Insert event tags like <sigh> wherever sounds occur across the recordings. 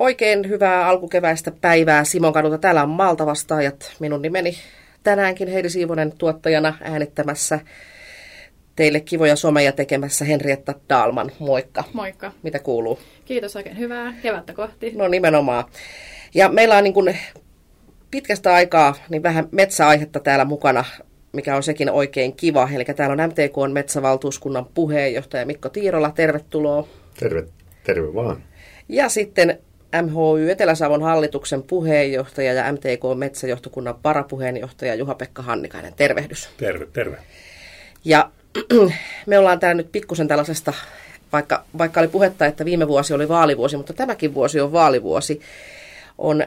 Oikein hyvää alkukeväistä päivää Simon kadulta. Täällä on Malta vastaajat. Minun nimeni tänäänkin Heidi Siivonen tuottajana äänittämässä teille kivoja someja tekemässä Henrietta Dalman. Moikka. Moikka. Mitä kuuluu? Kiitos oikein hyvää. Kevättä kohti. No nimenomaan. Ja meillä on niin kuin pitkästä aikaa niin vähän metsäaihetta täällä mukana, mikä on sekin oikein kiva. Eli täällä on MTK on metsävaltuuskunnan puheenjohtaja Mikko Tiirola. Tervetuloa. Terve, terve vaan. Ja sitten MHY Etelä-Savon hallituksen puheenjohtaja ja MTK Metsäjohtokunnan varapuheenjohtaja Juha-Pekka Hannikainen. Tervehdys. Terve, terve. Ja <clears throat> me ollaan täällä nyt pikkusen tällaisesta, vaikka, vaikka oli puhetta, että viime vuosi oli vaalivuosi, mutta tämäkin vuosi on vaalivuosi, on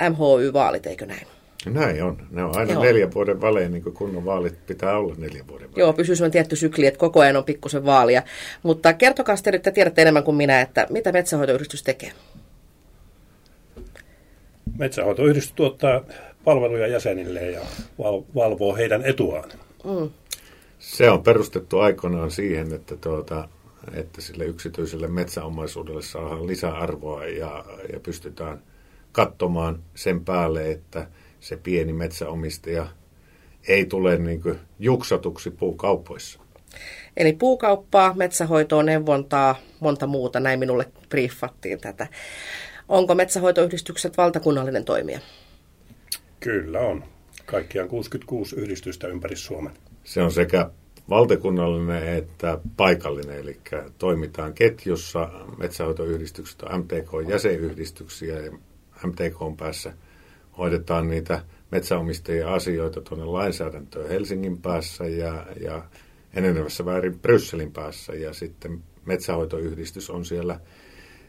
MHY-vaalit, eikö näin? Näin on. Ne on aina Joo. neljän vuoden välein, niin kuin kunnon vaalit pitää olla neljän vuoden välein. Joo, pysyy sellainen tietty sykli, että koko ajan on pikkusen vaalia. Mutta kertokaa te nyt, te tiedätte enemmän kuin minä, että mitä metsähoitoyhdistys tekee. Metsähoitoyhdistys tuottaa palveluja jäsenille ja val- valvoo heidän etuaan. Mm. Se on perustettu aikoinaan siihen, että, tuota, että sille yksityiselle metsäomaisuudelle saadaan lisäarvoa ja, ja pystytään katsomaan sen päälle, että se pieni metsäomistaja ei tule niin kuin juksatuksi puukaupoissa. Eli puukauppaa, metsähoitoa, neuvontaa, monta muuta, näin minulle briefattiin tätä. Onko metsähoitoyhdistykset valtakunnallinen toimija? Kyllä on. Kaikkiaan 66 yhdistystä ympäri Suomen. Se on sekä valtakunnallinen että paikallinen, eli toimitaan ketjussa. Metsähoitoyhdistykset on MTK-jäsenyhdistyksiä ja MTK on päässä hoidetaan niitä metsäomistajien asioita tuonne lainsäädäntöön Helsingin päässä ja, ja enenevässä väärin Brysselin päässä. Ja sitten metsähoitoyhdistys on siellä,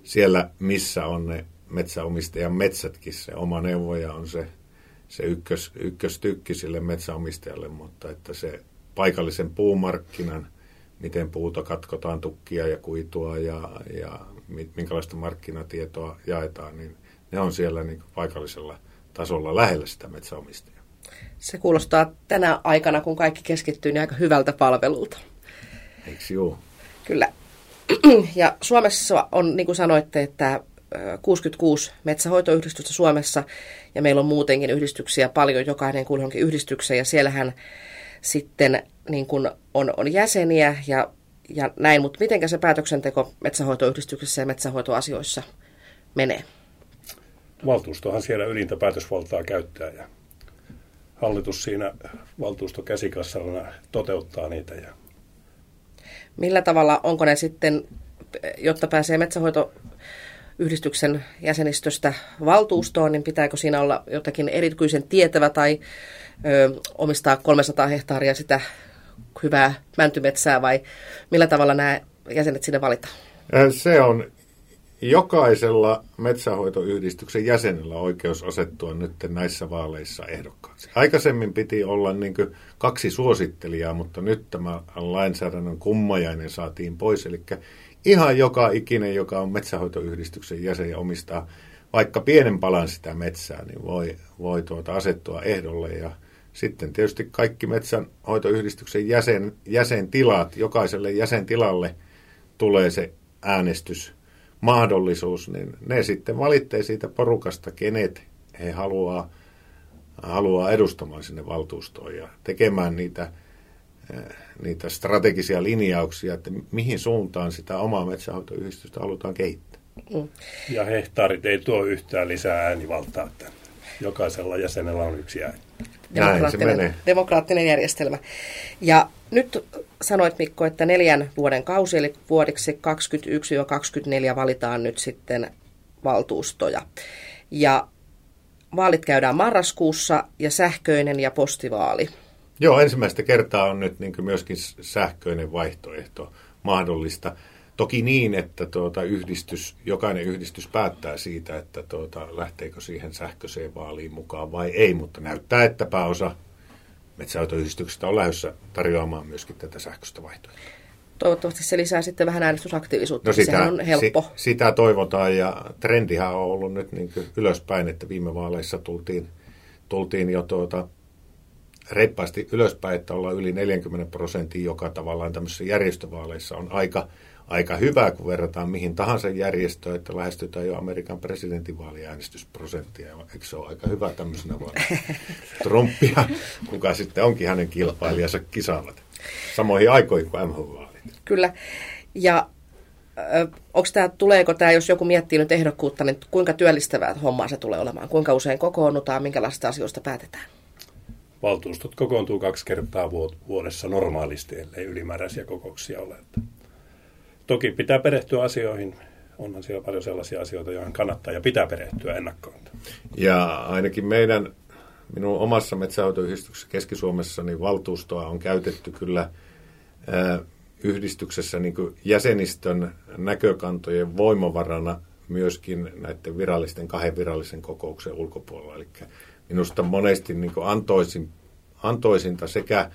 siellä missä on ne metsäomistajan metsätkin. Se oma neuvoja on se, se ykkös, ykköstykki sille metsäomistajalle, mutta että se paikallisen puumarkkinan, miten puuta katkotaan, tukkia ja kuitua ja, ja minkälaista markkinatietoa jaetaan, niin ne on siellä niin paikallisella tasolla lähellä sitä metsäomistajaa. Se kuulostaa tänä aikana, kun kaikki keskittyy, niin aika hyvältä palvelulta. Eikö juu? Kyllä. <clears throat> Ja Suomessa on, niin kuin sanoitte, että 66 metsähoitoyhdistystä Suomessa, ja meillä on muutenkin yhdistyksiä paljon, jokainen kuuluu johonkin yhdistykseen, ja siellähän sitten niin kuin on, on jäseniä ja, ja näin, mutta miten se päätöksenteko metsähoitoyhdistyksessä ja metsähoitoasioissa menee? Valtuustohan siellä ylintä päätösvaltaa käyttää ja hallitus siinä valtuustokäsikassalla toteuttaa niitä. Ja Millä tavalla, onko ne sitten, jotta pääsee metsähoitoyhdistyksen jäsenistöstä valtuustoon, niin pitääkö siinä olla jotakin erityisen tietävä tai ö, omistaa 300 hehtaaria sitä hyvää mäntymetsää vai millä tavalla nämä jäsenet sinne valitaan? Se on jokaisella metsähoitoyhdistyksen jäsenellä oikeus asettua nyt näissä vaaleissa ehdokkaaksi. Aikaisemmin piti olla niin kaksi suosittelijaa, mutta nyt tämä lainsäädännön kummajainen saatiin pois. Eli ihan joka ikinen, joka on metsähoitoyhdistyksen jäsen ja omistaa vaikka pienen palan sitä metsää, niin voi, voi tuota asettua ehdolle. Ja sitten tietysti kaikki metsänhoitoyhdistyksen jäsen, jäsentilat, jokaiselle jäsentilalle tulee se äänestys mahdollisuus, niin ne sitten valitsee siitä porukasta, kenet he haluaa, haluaa edustamaan sinne valtuustoon ja tekemään niitä, niitä strategisia linjauksia, että mihin suuntaan sitä omaa metsähoitoyhdistystä halutaan kehittää. Mm. Ja hehtaarit ei tuo yhtään lisää äänivaltaa, että jokaisella jäsenellä on yksi ääni. Demokraattinen, demokraattinen järjestelmä. Ja nyt sanoit Mikko, että neljän vuoden kausi, eli vuodeksi 21-24 valitaan nyt sitten valtuustoja. Ja vaalit käydään marraskuussa ja sähköinen ja postivaali. Joo, ensimmäistä kertaa on nyt niin myöskin sähköinen vaihtoehto mahdollista. Toki niin, että tuota yhdistys, jokainen yhdistys päättää siitä, että tuota, lähteekö siihen sähköiseen vaaliin mukaan vai ei, mutta näyttää, että pääosa metsäautoyhdistyksestä on lähdössä tarjoamaan myöskin tätä sähköistä vaihtoehtoa. Toivottavasti se lisää sitten vähän äänestysaktiivisuutta, no sitä, sehän on helppo. Si, sitä toivotaan ja trendihän on ollut nyt niin ylöspäin, että viime vaaleissa tultiin, tultiin jo tuota, reippaasti ylöspäin, että ollaan yli 40 prosenttia, joka tavallaan tämmöisissä järjestövaaleissa on aika, aika hyvä, kun verrataan mihin tahansa järjestöön, että lähestytään jo Amerikan presidentinvaaliäänestysprosenttia. Eikö se ole aika hyvä tämmöisenä vuonna? <laughs> Trumpia, kuka sitten onkin hänen kilpailijansa kisaavat. Samoihin aikoihin kuin MH-vaalit. Kyllä. Ja onko tämä, tuleeko tämä, jos joku miettii nyt ehdokkuutta, niin kuinka työllistävää hommaa se tulee olemaan? Kuinka usein kokoonnutaan, minkälaista asioista päätetään? Valtuustot kokoontuu kaksi kertaa vuodessa normaalisti, ellei ylimääräisiä kokouksia ole. Toki pitää perehtyä asioihin. Onhan siellä paljon sellaisia asioita, joihin kannattaa ja pitää perehtyä ennakkoon. Ja ainakin meidän, minun omassa metsäautoyhdistyksessä Keski-Suomessa, niin valtuustoa on käytetty kyllä yhdistyksessä niin jäsenistön näkökantojen voimavarana myöskin näiden virallisten, kahden virallisen kokouksen ulkopuolella. Eli minusta monesti niin antoisin, antoisinta sekä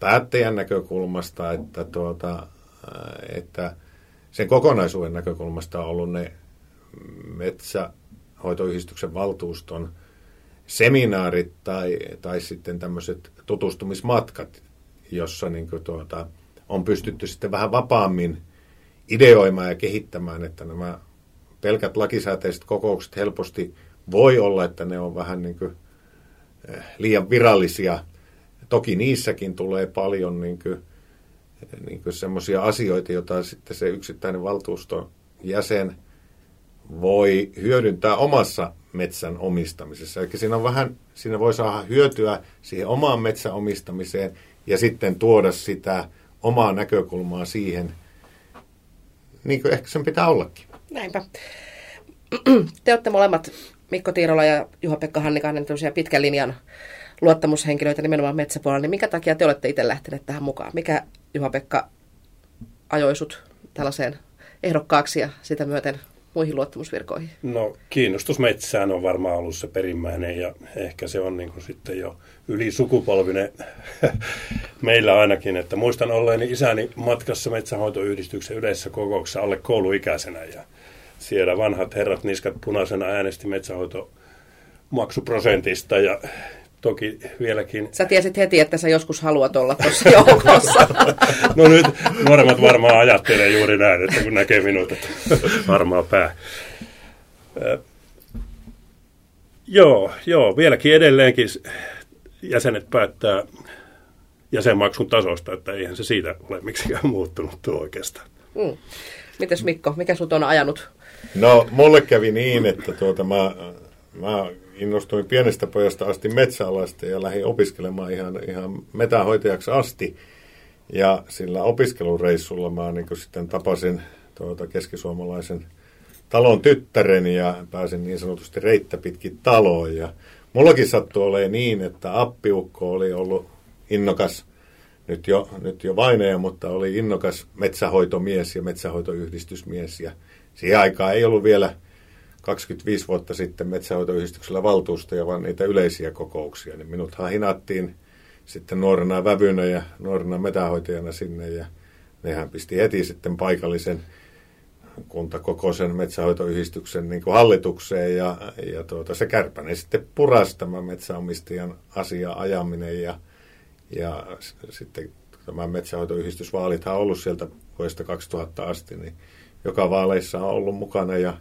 päättäjän näkökulmasta että, tuota, että sen kokonaisuuden näkökulmasta on ollut ne metsähoitoyhdistyksen valtuuston seminaarit tai, tai sitten tämmöiset tutustumismatkat, jossa niin tuota, on pystytty sitten vähän vapaammin ideoimaan ja kehittämään, että nämä pelkät lakisääteiset kokoukset helposti voi olla, että ne on vähän niin kuin liian virallisia. Toki niissäkin tulee paljon niin kuin, niin kuin semmoisia asioita, joita sitten se yksittäinen valtuuston jäsen voi hyödyntää omassa metsän omistamisessa. Eli siinä, on vähän, siinä voi saada hyötyä siihen omaan metsän omistamiseen ja sitten tuoda sitä omaa näkökulmaa siihen, niin kuin ehkä sen pitää ollakin. Näinpä. <clears throat> Te olette molemmat, Mikko Tiirola ja Juha-Pekka Hannikainen, pitkän linjan luottamushenkilöitä nimenomaan metsäpuolella, niin minkä takia te olette itse lähteneet tähän mukaan? Mikä Juha-Pekka ajoi sut tällaiseen ehdokkaaksi ja sitä myöten muihin luottamusvirkoihin? No kiinnostus metsään on varmaan ollut se perimmäinen ja ehkä se on niin kuin sitten jo yli sukupolvinen <laughs> meillä ainakin. Että muistan olleeni isäni matkassa metsähoitoyhdistyksen yleisessä kokouksessa alle kouluikäisenä ja siellä vanhat herrat niskat punaisena äänesti metsähoito maksuprosentista ja toki vieläkin... Sä tiesit heti, että sä joskus haluat olla tuossa <laughs> joukossa. no nyt nuoremmat varmaan ajattelee juuri näin, että kun näkee minut, että varmaan pää. joo, joo, vieläkin edelleenkin jäsenet päättää jäsenmaksun tasosta, että eihän se siitä ole miksikään muuttunut tuo oikeastaan. Mm. Mites Mikko, mikä sut on ajanut? No, mulle kävi niin, että tuota, mä, mä innostuin pienestä pojasta asti metsäalasta ja lähdin opiskelemaan ihan, ihan metähoitajaksi asti. Ja sillä opiskelureissulla mä niin sitten tapasin tuota keskisuomalaisen talon tyttären ja pääsin niin sanotusti reittä pitkin taloon. Ja mullakin sattui olemaan niin, että appiukko oli ollut innokas, nyt jo, nyt jo vaineja, mutta oli innokas metsähoitomies ja metsähoitoyhdistysmies. Ja siihen aikaan ei ollut vielä 25 vuotta sitten metsähoitoyhdistyksellä valtuustoja, vaan niitä yleisiä kokouksia. Niin minuthan hinattiin sitten nuorena vävynä ja nuorena metähoitajana sinne ja nehän pisti heti sitten paikallisen kuntakokoisen metsähoitoyhdistyksen niin hallitukseen ja, ja tuota, se kärpäne sitten purasi tämän metsäomistajan asia ajaminen ja, ja sitten tämä metsähoitoyhdistysvaalit on ollut sieltä vuodesta 2000 asti, niin joka vaaleissa on ollut mukana ja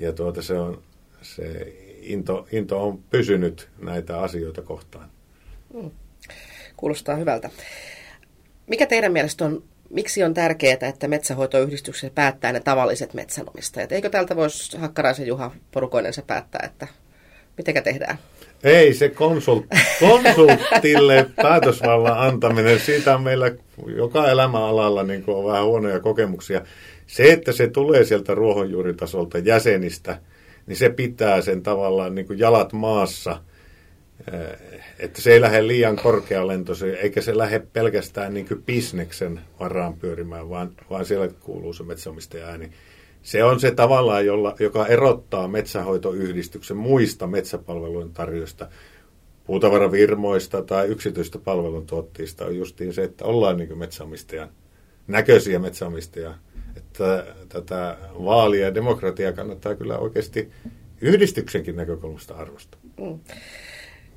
ja tuota, se, on, se into, into on pysynyt näitä asioita kohtaan. Mm. Kuulostaa hyvältä. Mikä teidän mielestä on, miksi on tärkeää, että metsähoitoyhdistyksessä päättää ne tavalliset metsänomistajat? Eikö tältä voisi Hakkaraisen Juha Porukoinen se päättää, että mitenkä tehdään? Ei, se konsult, konsultille päätösvallan antaminen, siitä on meillä joka elämäalalla niin on vähän huonoja kokemuksia. Se, että se tulee sieltä ruohonjuuritasolta jäsenistä, niin se pitää sen tavallaan niin kuin jalat maassa, eh, että se ei lähde liian korkealentoisen, eikä se lähde pelkästään niin bisneksen varaan pyörimään, vaan, vaan siellä kuuluu se metsäomistaja ääni. Se on se tavallaan, jolla, joka erottaa metsähoitoyhdistyksen muista metsäpalvelujen tarjoista, puutavaravirmoista tai yksityistä palveluntuottajista on justiin se, että ollaan niin metsäomistajan näköisiä metsäomistajia että tätä vaalia ja demokratiaa kannattaa kyllä oikeasti yhdistyksenkin näkökulmasta arvostaa. Mm.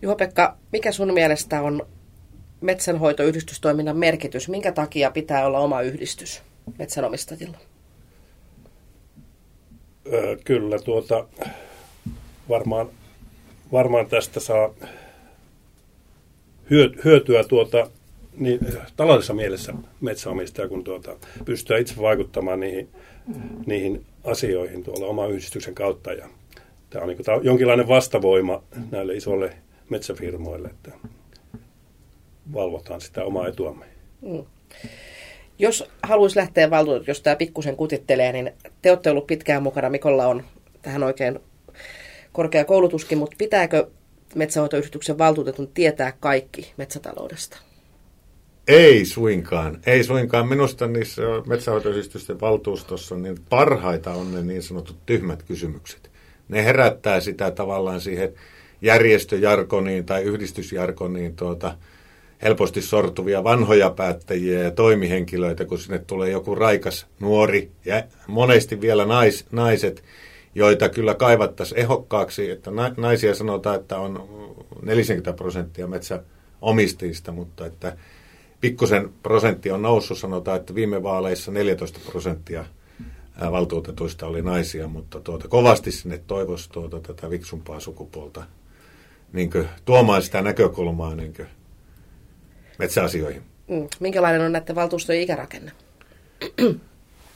Juha-Pekka, mikä sun mielestä on metsänhoitoyhdistystoiminnan merkitys? Minkä takia pitää olla oma yhdistys? metsänomistajilla? Öö, kyllä, tuota, varmaan, varmaan tästä saa hyötyä tuota, niin, taloudellisessa mielessä metsäomistaja, kun tuota, pystyy itse vaikuttamaan niihin, niihin asioihin tuolla oman yhdistyksen kautta. Ja tämä on, niin kuin, tämä on jonkinlainen vastavoima näille isoille metsäfirmoille, että valvotaan sitä omaa etuamme. Mm. Jos haluaisi lähteä valtuutetut, jos tämä pikkusen kutittelee, niin te olette ollut pitkään mukana. Mikolla on tähän oikein korkea koulutuskin, mutta pitääkö metsähoitoyhdistyksen valtuutetun tietää kaikki metsätaloudesta? Ei suinkaan. Ei suinkaan. Minusta niissä metsähoitoyhdistysten valtuustossa niin parhaita on ne niin sanotut tyhmät kysymykset. Ne herättää sitä tavallaan siihen järjestöjarkoniin tai yhdistysjarkoniin tuota, helposti sortuvia vanhoja päättäjiä ja toimihenkilöitä, kun sinne tulee joku raikas nuori ja monesti vielä nais, naiset, joita kyllä kaivattaisiin ehokkaaksi, että naisia sanotaan, että on 40 prosenttia metsäomistajista, mutta että pikkusen prosentti on noussut, sanotaan, että viime vaaleissa 14 prosenttia valtuutetuista oli naisia, mutta tuota, kovasti sinne toivoisi tuota, tätä viksumpaa sukupuolta niin kuin, tuomaan sitä näkökulmaa niin kuin, metsäasioihin. Mm. Minkälainen on näiden valtuustojen ikärakenne?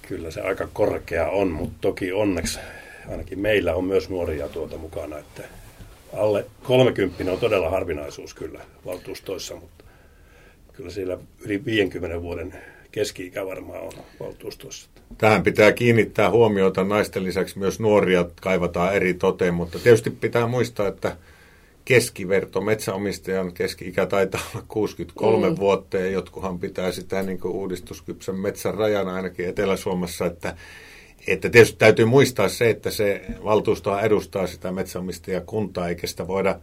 Kyllä se aika korkea on, mutta toki onneksi ainakin meillä on myös nuoria tuota mukana, että alle 30 on todella harvinaisuus kyllä valtuustoissa, mutta kyllä siellä yli 50 vuoden keski-ikä varmaan on valtuustossa. Tähän pitää kiinnittää huomiota. Naisten lisäksi myös nuoria kaivataan eri toteen, mutta tietysti pitää muistaa, että keskiverto metsäomistajan keski-ikä taitaa olla 63 mm. vuotta ja jotkuhan pitää sitä niin kuin uudistuskypsän metsän rajana ainakin Etelä-Suomessa, että että tietysti täytyy muistaa se, että se valtuustoa edustaa sitä metsänomistajakuntaa, eikä sitä voida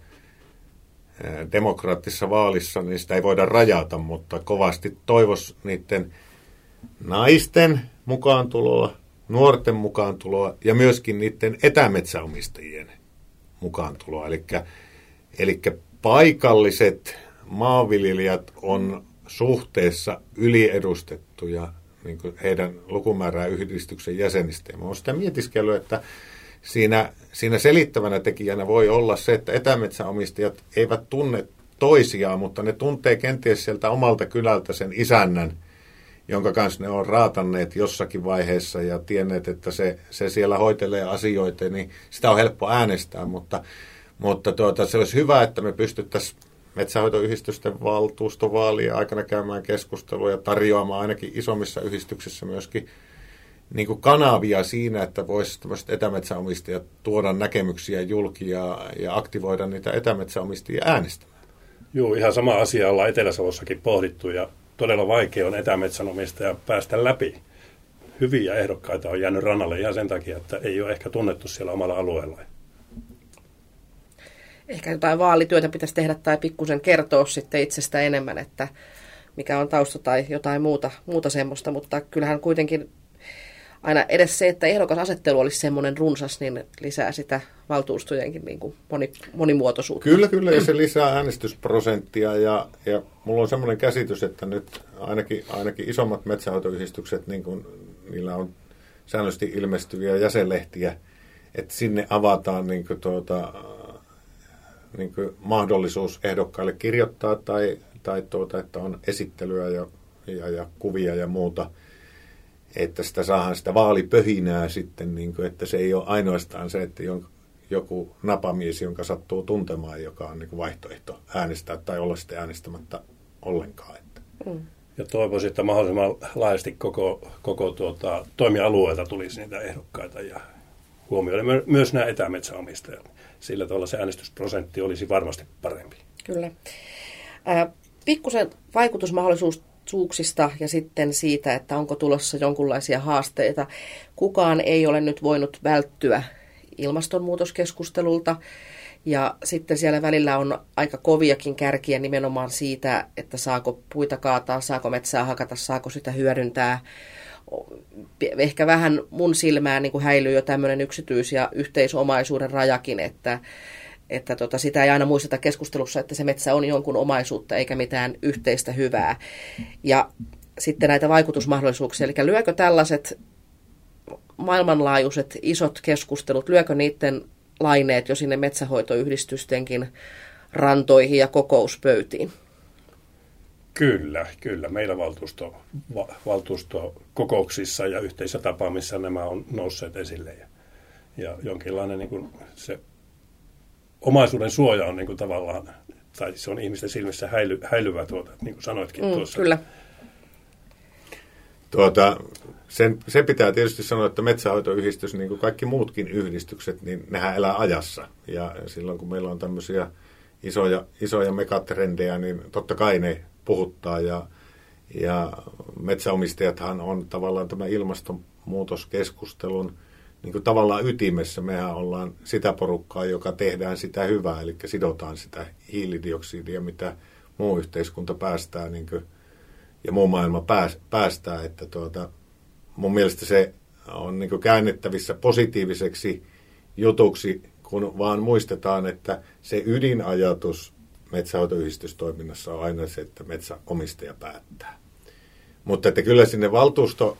demokraattisessa vaalissa, niin sitä ei voida rajata, mutta kovasti toivos niiden naisten mukaan tuloa, nuorten mukaan tuloa ja myöskin niiden etämetsäomistajien mukaan tuloa. Eli, eli paikalliset maanviljelijät on suhteessa yliedustettuja niin heidän lukumäärää yhdistyksen jäsenistä. Ja mä olen sitä mietiskellyt, että siinä, siinä selittävänä tekijänä voi olla se, että etämetsäomistajat eivät tunne toisiaan, mutta ne tuntee kenties sieltä omalta kylältä sen isännän, jonka kanssa ne on raatanneet jossakin vaiheessa ja tienneet, että se, se siellä hoitelee asioita, niin sitä on helppo äänestää, mutta, mutta tuota, se olisi hyvä, että me pystyttäisiin metsähoitoyhdistysten valtuustovaalien aikana käymään keskustelua ja tarjoamaan ainakin isommissa yhdistyksissä myöskin niin kuin kanavia siinä, että voisi tämmöiset etämetsäomistajat tuoda näkemyksiä julki ja, ja aktivoida niitä etämetsäomistajia äänestämään. Joo, ihan sama asia ollaan Etelä-Savossakin pohdittu ja todella vaikea on etämetsänomistaja päästä läpi. Hyviä ehdokkaita on jäänyt rannalle ihan sen takia, että ei ole ehkä tunnettu siellä omalla alueella ehkä jotain vaalityötä pitäisi tehdä tai pikkusen kertoa sitten itsestä enemmän, että mikä on tausta tai jotain muuta, muuta semmoista, mutta kyllähän kuitenkin aina edes se, että ehdokasasettelu olisi semmoinen runsas, niin lisää sitä valtuustojenkin niin kuin moni, monimuotoisuutta. Kyllä, kyllä, ja se lisää äänestysprosenttia, ja, ja mulla on semmoinen käsitys, että nyt ainakin, ainakin isommat metsähoitoyhdistykset, niin kuin, niillä on säännöllisesti ilmestyviä jäsenlehtiä, että sinne avataan niin kuin tuota, niin mahdollisuus ehdokkaille kirjoittaa tai, tai tuota, että on esittelyä ja, ja, ja kuvia ja muuta, että sitä saadaan sitä vaalipöhinää sitten, niin kuin, että se ei ole ainoastaan se, että joku napamies, jonka sattuu tuntemaan, joka on niin kuin vaihtoehto äänestää tai olla sitten äänestämättä ollenkaan. Että. Mm. Ja toivoisin, että mahdollisimman laajasti koko, koko tuota, toimialueelta tulisi niitä ehdokkaita ja huomioida myös nämä etämetsäomistajat sillä tavalla se äänestysprosentti olisi varmasti parempi. Kyllä. Äh, pikkusen vaikutusmahdollisuuksista ja sitten siitä, että onko tulossa jonkunlaisia haasteita. Kukaan ei ole nyt voinut välttyä ilmastonmuutoskeskustelulta. Ja sitten siellä välillä on aika koviakin kärkiä nimenomaan siitä, että saako puita kaataa, saako metsää hakata, saako sitä hyödyntää ehkä vähän mun silmään niin kuin häilyy jo tämmöinen yksityis- ja yhteisomaisuuden rajakin, että, että tota, sitä ei aina muisteta keskustelussa, että se metsä on jonkun omaisuutta eikä mitään yhteistä hyvää. Ja sitten näitä vaikutusmahdollisuuksia. Eli lyökö tällaiset maailmanlaajuiset isot keskustelut, lyökö niiden laineet jo sinne metsähoitoyhdistystenkin rantoihin ja kokouspöytiin? Kyllä, kyllä. Meillä valtuusto, va, valtuustokokouksissa ja yhteisötapaamissa nämä on nousseet esille. Ja, ja jonkinlainen niin kuin se omaisuuden suoja on niin kuin tavallaan, tai se on ihmisten silmissä häily, häilyvä tuota, niin kuin sanoitkin mm, tuossa. Kyllä. Tuota, sen, se pitää tietysti sanoa, että metsähoitoyhdistys, niin kuin kaikki muutkin yhdistykset, niin nehän elää ajassa. Ja silloin kun meillä on tämmöisiä isoja, isoja megatrendejä, niin totta kai ne puhuttaa. Ja, ja metsäomistajathan on tavallaan tämä ilmastonmuutoskeskustelun niin kuin tavallaan ytimessä. Mehän ollaan sitä porukkaa, joka tehdään sitä hyvää, eli sidotaan sitä hiilidioksidia, mitä muu yhteiskunta päästää niin kuin, ja muu maailma pääs, päästää. Että tuota, mun mielestä se on niin käännettävissä positiiviseksi jutuksi, kun vaan muistetaan, että se ydinajatus metsähoitoyhdistystoiminnassa on aina se, että metsäomistaja päättää. Mutta että kyllä sinne valtuusto,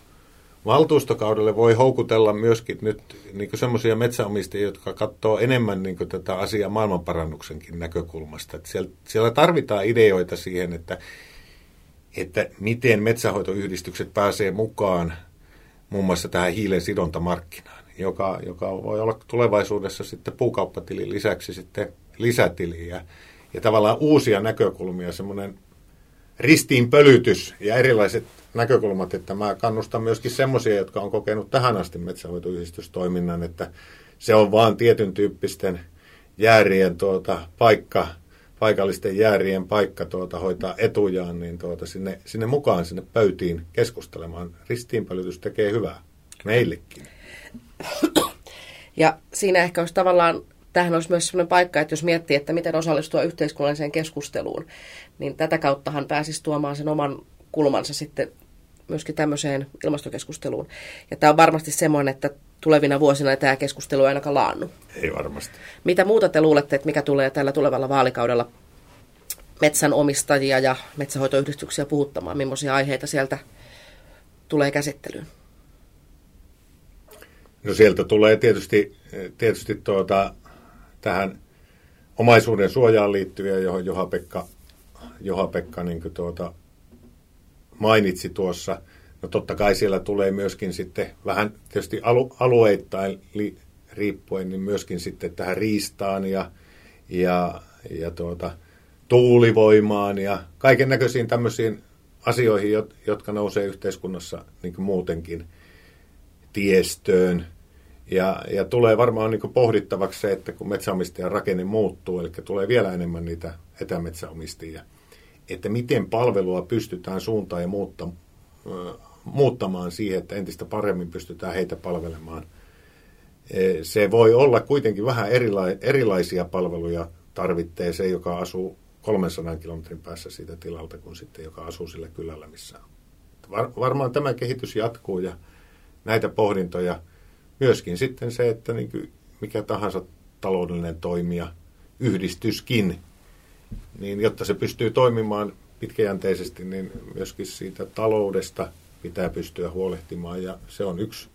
valtuustokaudelle voi houkutella myöskin nyt niin semmoisia metsäomistajia, jotka katsoo enemmän niin tätä asiaa maailmanparannuksenkin näkökulmasta. Että siellä, siellä tarvitaan ideoita siihen, että, että miten metsähoitoyhdistykset pääsee mukaan muun muassa tähän hiilen sidontamarkkinaan, joka, joka voi olla tulevaisuudessa sitten puukauppatilin lisäksi sitten lisätili ja, ja tavallaan uusia näkökulmia, semmoinen ristiinpölytys ja erilaiset näkökulmat, että mä kannustan myöskin semmoisia, jotka on kokenut tähän asti metsähoitoyhdistystoiminnan, että se on vaan tietyn tyyppisten jäärien tuota, paikka, paikallisten jäärien paikka tuota, hoitaa etujaan, niin tuota, sinne, sinne mukaan sinne pöytiin keskustelemaan. Ristiinpölytys tekee hyvää meillekin. Ja siinä ehkä olisi tavallaan, tähän olisi myös sellainen paikka, että jos miettii, että miten osallistua yhteiskunnalliseen keskusteluun, niin tätä kauttahan pääsisi tuomaan sen oman kulmansa sitten myöskin tämmöiseen ilmastokeskusteluun. Ja tämä on varmasti semmoinen, että tulevina vuosina tämä keskustelu ei ainakaan laannu. Ei varmasti. Mitä muuta te luulette, että mikä tulee tällä tulevalla vaalikaudella metsänomistajia ja metsähoitoyhdistyksiä puhuttamaan? Millaisia aiheita sieltä tulee käsittelyyn? No sieltä tulee tietysti, tietysti tuota, tähän omaisuuden suojaan liittyviä, johon Juha-Pekka, Juha-Pekka niin tuota, mainitsi tuossa. No totta kai siellä tulee myöskin sitten vähän tietysti alu, alueittain riippuen, niin myöskin sitten tähän riistaan ja, ja, ja tuota, tuulivoimaan ja kaiken näköisiin tämmöisiin asioihin, jotka nousee yhteiskunnassa niin muutenkin tiestöön. Ja, ja tulee varmaan niin pohdittavaksi se, että kun metsäomistajan rakenne muuttuu, eli tulee vielä enemmän niitä etämetsäomistajia, että miten palvelua pystytään suuntaan ja muutta, muuttamaan siihen, että entistä paremmin pystytään heitä palvelemaan. E, se voi olla kuitenkin vähän erila- erilaisia palveluja tarvitsee se, joka asuu 300 kilometrin päässä siitä tilalta, kuin sitten joka asuu sillä kylällä, missä on. Var- varmaan tämä kehitys jatkuu ja näitä pohdintoja myöskin sitten se, että niin mikä tahansa taloudellinen toimija, yhdistyskin, niin jotta se pystyy toimimaan pitkäjänteisesti, niin myöskin siitä taloudesta pitää pystyä huolehtimaan. Ja se on yksi,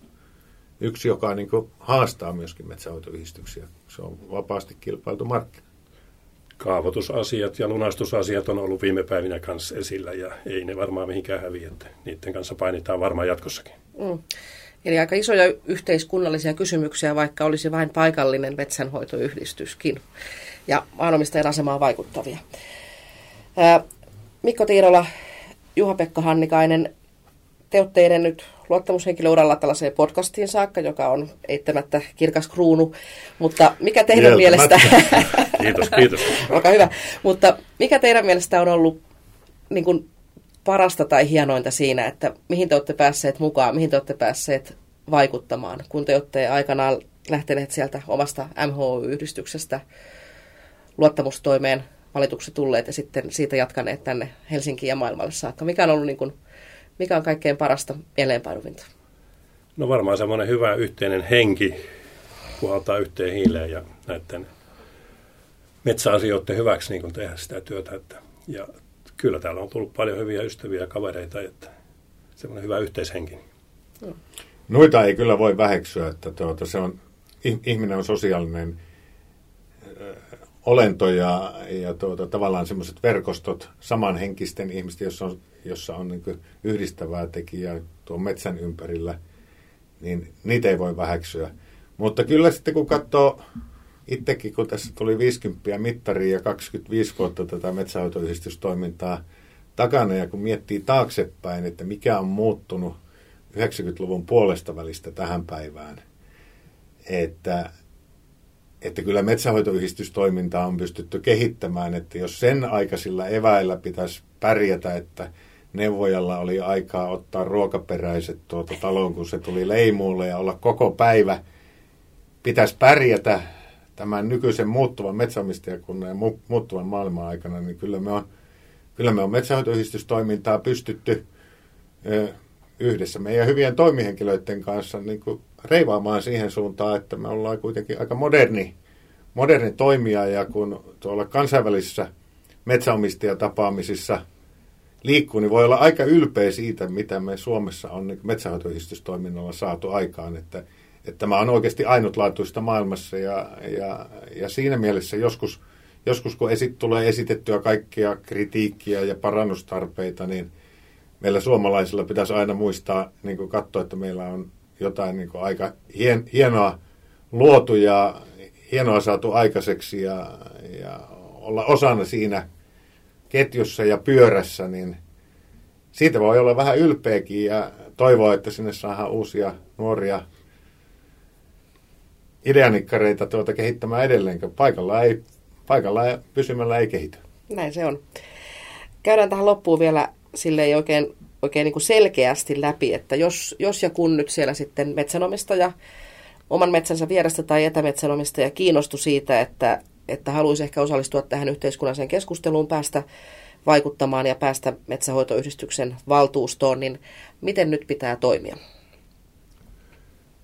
yksi joka niin haastaa myöskin metsähoitoyhdistyksiä. Se on vapaasti kilpailtu markkina. Kaavoitusasiat ja lunastusasiat on ollut viime päivinä kanssa esillä ja ei ne varmaan mihinkään häviä, että niiden kanssa painitaan varmaan jatkossakin. Mm. Eli aika isoja yhteiskunnallisia kysymyksiä, vaikka olisi vain paikallinen metsänhoitoyhdistyskin ja maanomistajan asemaan vaikuttavia. Mikko Tiirola, Juha-Pekka Hannikainen, te olette edennyt luottamushenkilöuralla tällaiseen podcastiin saakka, joka on eittämättä kirkas kruunu, mutta mikä teidän mielestä... <laughs> kiitos, kiitos. <laughs> Olkaa hyvä. Mutta mikä teidän mielestä on ollut niin kuin parasta tai hienointa siinä, että mihin te olette päässeet mukaan, mihin te olette päässeet vaikuttamaan, kun te olette aikanaan lähteneet sieltä omasta MHY-yhdistyksestä luottamustoimeen valituksi tulleet ja sitten siitä jatkaneet tänne Helsinkiin ja maailmalle saakka. Mikä on ollut niin kuin, mikä on kaikkein parasta mieleenpainuvinta? No varmaan semmoinen hyvä yhteinen henki puhaltaa yhteen hiileen ja näiden metsäasioiden hyväksi niin kuin tehdä sitä työtä. Että, ja kyllä täällä on tullut paljon hyviä ystäviä ja kavereita, että semmoinen hyvä yhteishenki. Noita ei kyllä voi väheksyä, että tuota, se on, ihminen on sosiaalinen olento ja, ja tuota, tavallaan semmoiset verkostot samanhenkisten ihmisten, jossa on, jossa on niin yhdistävää tekijää tuon metsän ympärillä, niin niitä ei voi väheksyä. Mutta kyllä sitten kun katsoo itsekin, kun tässä tuli 50 mittari ja 25 vuotta tätä metsähoitoyhdistystoimintaa takana ja kun miettii taaksepäin, että mikä on muuttunut 90-luvun puolesta välistä tähän päivään, että että kyllä metsähoitoyhdistystoimintaa on pystytty kehittämään, että jos sen aikaisilla eväillä pitäisi pärjätä, että neuvojalla oli aikaa ottaa ruokaperäiset tuota taloon, kun se tuli leimuulle ja olla koko päivä, pitäisi pärjätä tämän nykyisen muuttuvan metsäomistajakunnan ja muuttuvan maailman aikana, niin kyllä me on, kyllä me on metsähoitoyhdistystoimintaa pystytty yhdessä meidän hyvien toimihenkilöiden kanssa niin kuin reivaamaan siihen suuntaan, että me ollaan kuitenkin aika moderni, moderni toimija ja kun tuolla kansainvälisissä metsäomistajatapaamisissa liikkuu, niin voi olla aika ylpeä siitä, mitä me Suomessa on niin metsähoitoyhdistystoiminnalla saatu aikaan, että, että tämä on oikeasti ainutlaatuista maailmassa ja, ja, ja siinä mielessä joskus, joskus kun esit, tulee esitettyä kaikkia kritiikkiä ja parannustarpeita, niin meillä suomalaisilla pitäisi aina muistaa niin katsoa, että meillä on jotain niin kuin aika hien, hienoa luotu ja hienoa saatu aikaiseksi ja, ja olla osana siinä ketjussa ja pyörässä, niin siitä voi olla vähän ylpeäkin ja toivoa, että sinne saadaan uusia nuoria ideanikkareita tuota kehittämään edelleen, paikalla ei, paikalla ei, pysymällä ei kehity. Näin se on. Käydään tähän loppuun vielä silleen oikein oikein niin kuin selkeästi läpi, että jos, jos ja kun nyt siellä sitten metsänomistaja oman metsänsä vierestä tai etämetsänomistaja kiinnostui siitä, että, että haluaisi ehkä osallistua tähän yhteiskunnalliseen keskusteluun, päästä vaikuttamaan ja päästä metsähoitoyhdistyksen valtuustoon, niin miten nyt pitää toimia?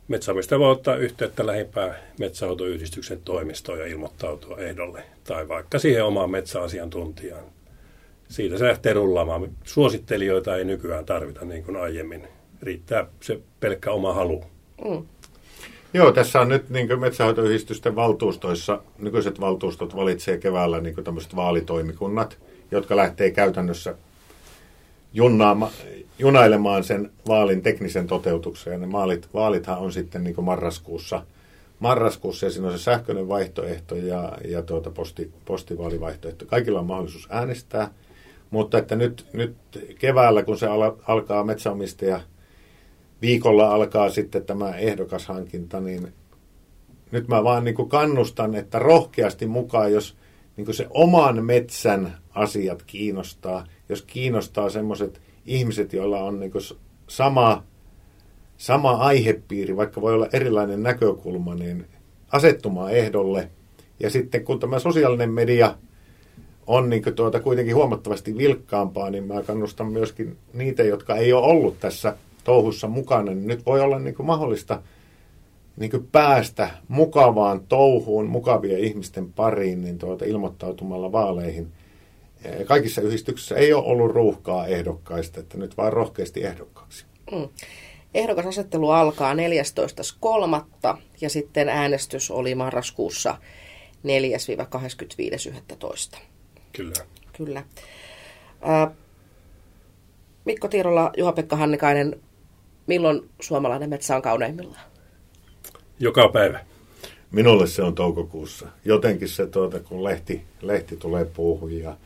Metsäomistaja voi ottaa yhteyttä lähimpää metsähoitoyhdistyksen toimistoon ja ilmoittautua ehdolle tai vaikka siihen omaan metsäasiantuntijaan siitä se lähtee rullaamaan. Suosittelijoita ei nykyään tarvita niin kuin aiemmin. Riittää se pelkkä oma halu. Mm. Joo, tässä on nyt niin metsähoitoyhdistysten valtuustoissa, nykyiset valtuustot valitsee keväällä niin tämmöiset vaalitoimikunnat, jotka lähtee käytännössä junnaama, junailemaan sen vaalin teknisen toteutuksen. Ja ne maalit, vaalithan on sitten niin marraskuussa, marraskuussa ja siinä on se sähköinen vaihtoehto ja, ja tuota posti, postivaalivaihtoehto. Kaikilla on mahdollisuus äänestää. Mutta että nyt, nyt keväällä, kun se alkaa metsäomistaja, viikolla alkaa sitten tämä ehdokashankinta, niin nyt mä vaan niin kuin kannustan, että rohkeasti mukaan, jos niin kuin se oman metsän asiat kiinnostaa, jos kiinnostaa semmoiset ihmiset, joilla on niin kuin sama, sama aihepiiri, vaikka voi olla erilainen näkökulma, niin asettumaan ehdolle. Ja sitten kun tämä sosiaalinen media – on niin tuota kuitenkin huomattavasti vilkkaampaa, niin mä kannustan myöskin niitä, jotka ei ole ollut tässä touhussa mukana, niin nyt voi olla niin mahdollista niin päästä mukavaan touhuun, mukavia ihmisten pariin, niin tuota, ilmoittautumalla vaaleihin. Kaikissa yhdistyksissä ei ole ollut ruuhkaa ehdokkaista, että nyt vaan rohkeasti ehdokkaaksi. Mm. Ehdokasasettelu alkaa 14.3. ja sitten äänestys oli marraskuussa 4-25.11. Kyllä. Kyllä. Mikko Tiirola, Juha-Pekka Hannikainen, milloin suomalainen metsä on kauneimmillaan? Joka päivä. Minulle se on toukokuussa. Jotenkin se, tuota, kun lehti, lehti tulee puuhun ja,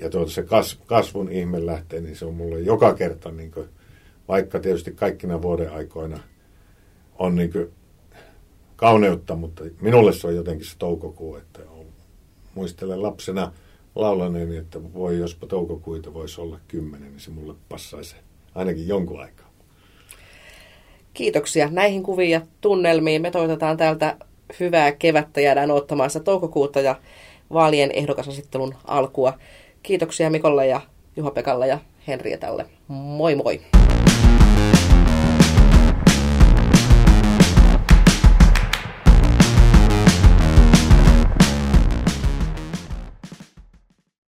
ja tuota, se kas, kasvun ihme lähtee, niin se on mulle joka kerta, niin kuin, vaikka tietysti kaikkina vuoden aikoina on niin kuin, kauneutta, mutta minulle se on jotenkin se toukokuu, että on, muistelen lapsena – laulaneen, että voi jospa toukokuita voisi olla kymmenen, niin se mulle passaisi ainakin jonkun aikaa. Kiitoksia näihin kuviin ja tunnelmiin. Me toivotetaan täältä hyvää kevättä. Jäädään odottamaan sitä toukokuuta ja vaalien ehdokasasettelun alkua. Kiitoksia Mikolle ja Juha-Pekalle ja Henrietälle. Moi moi!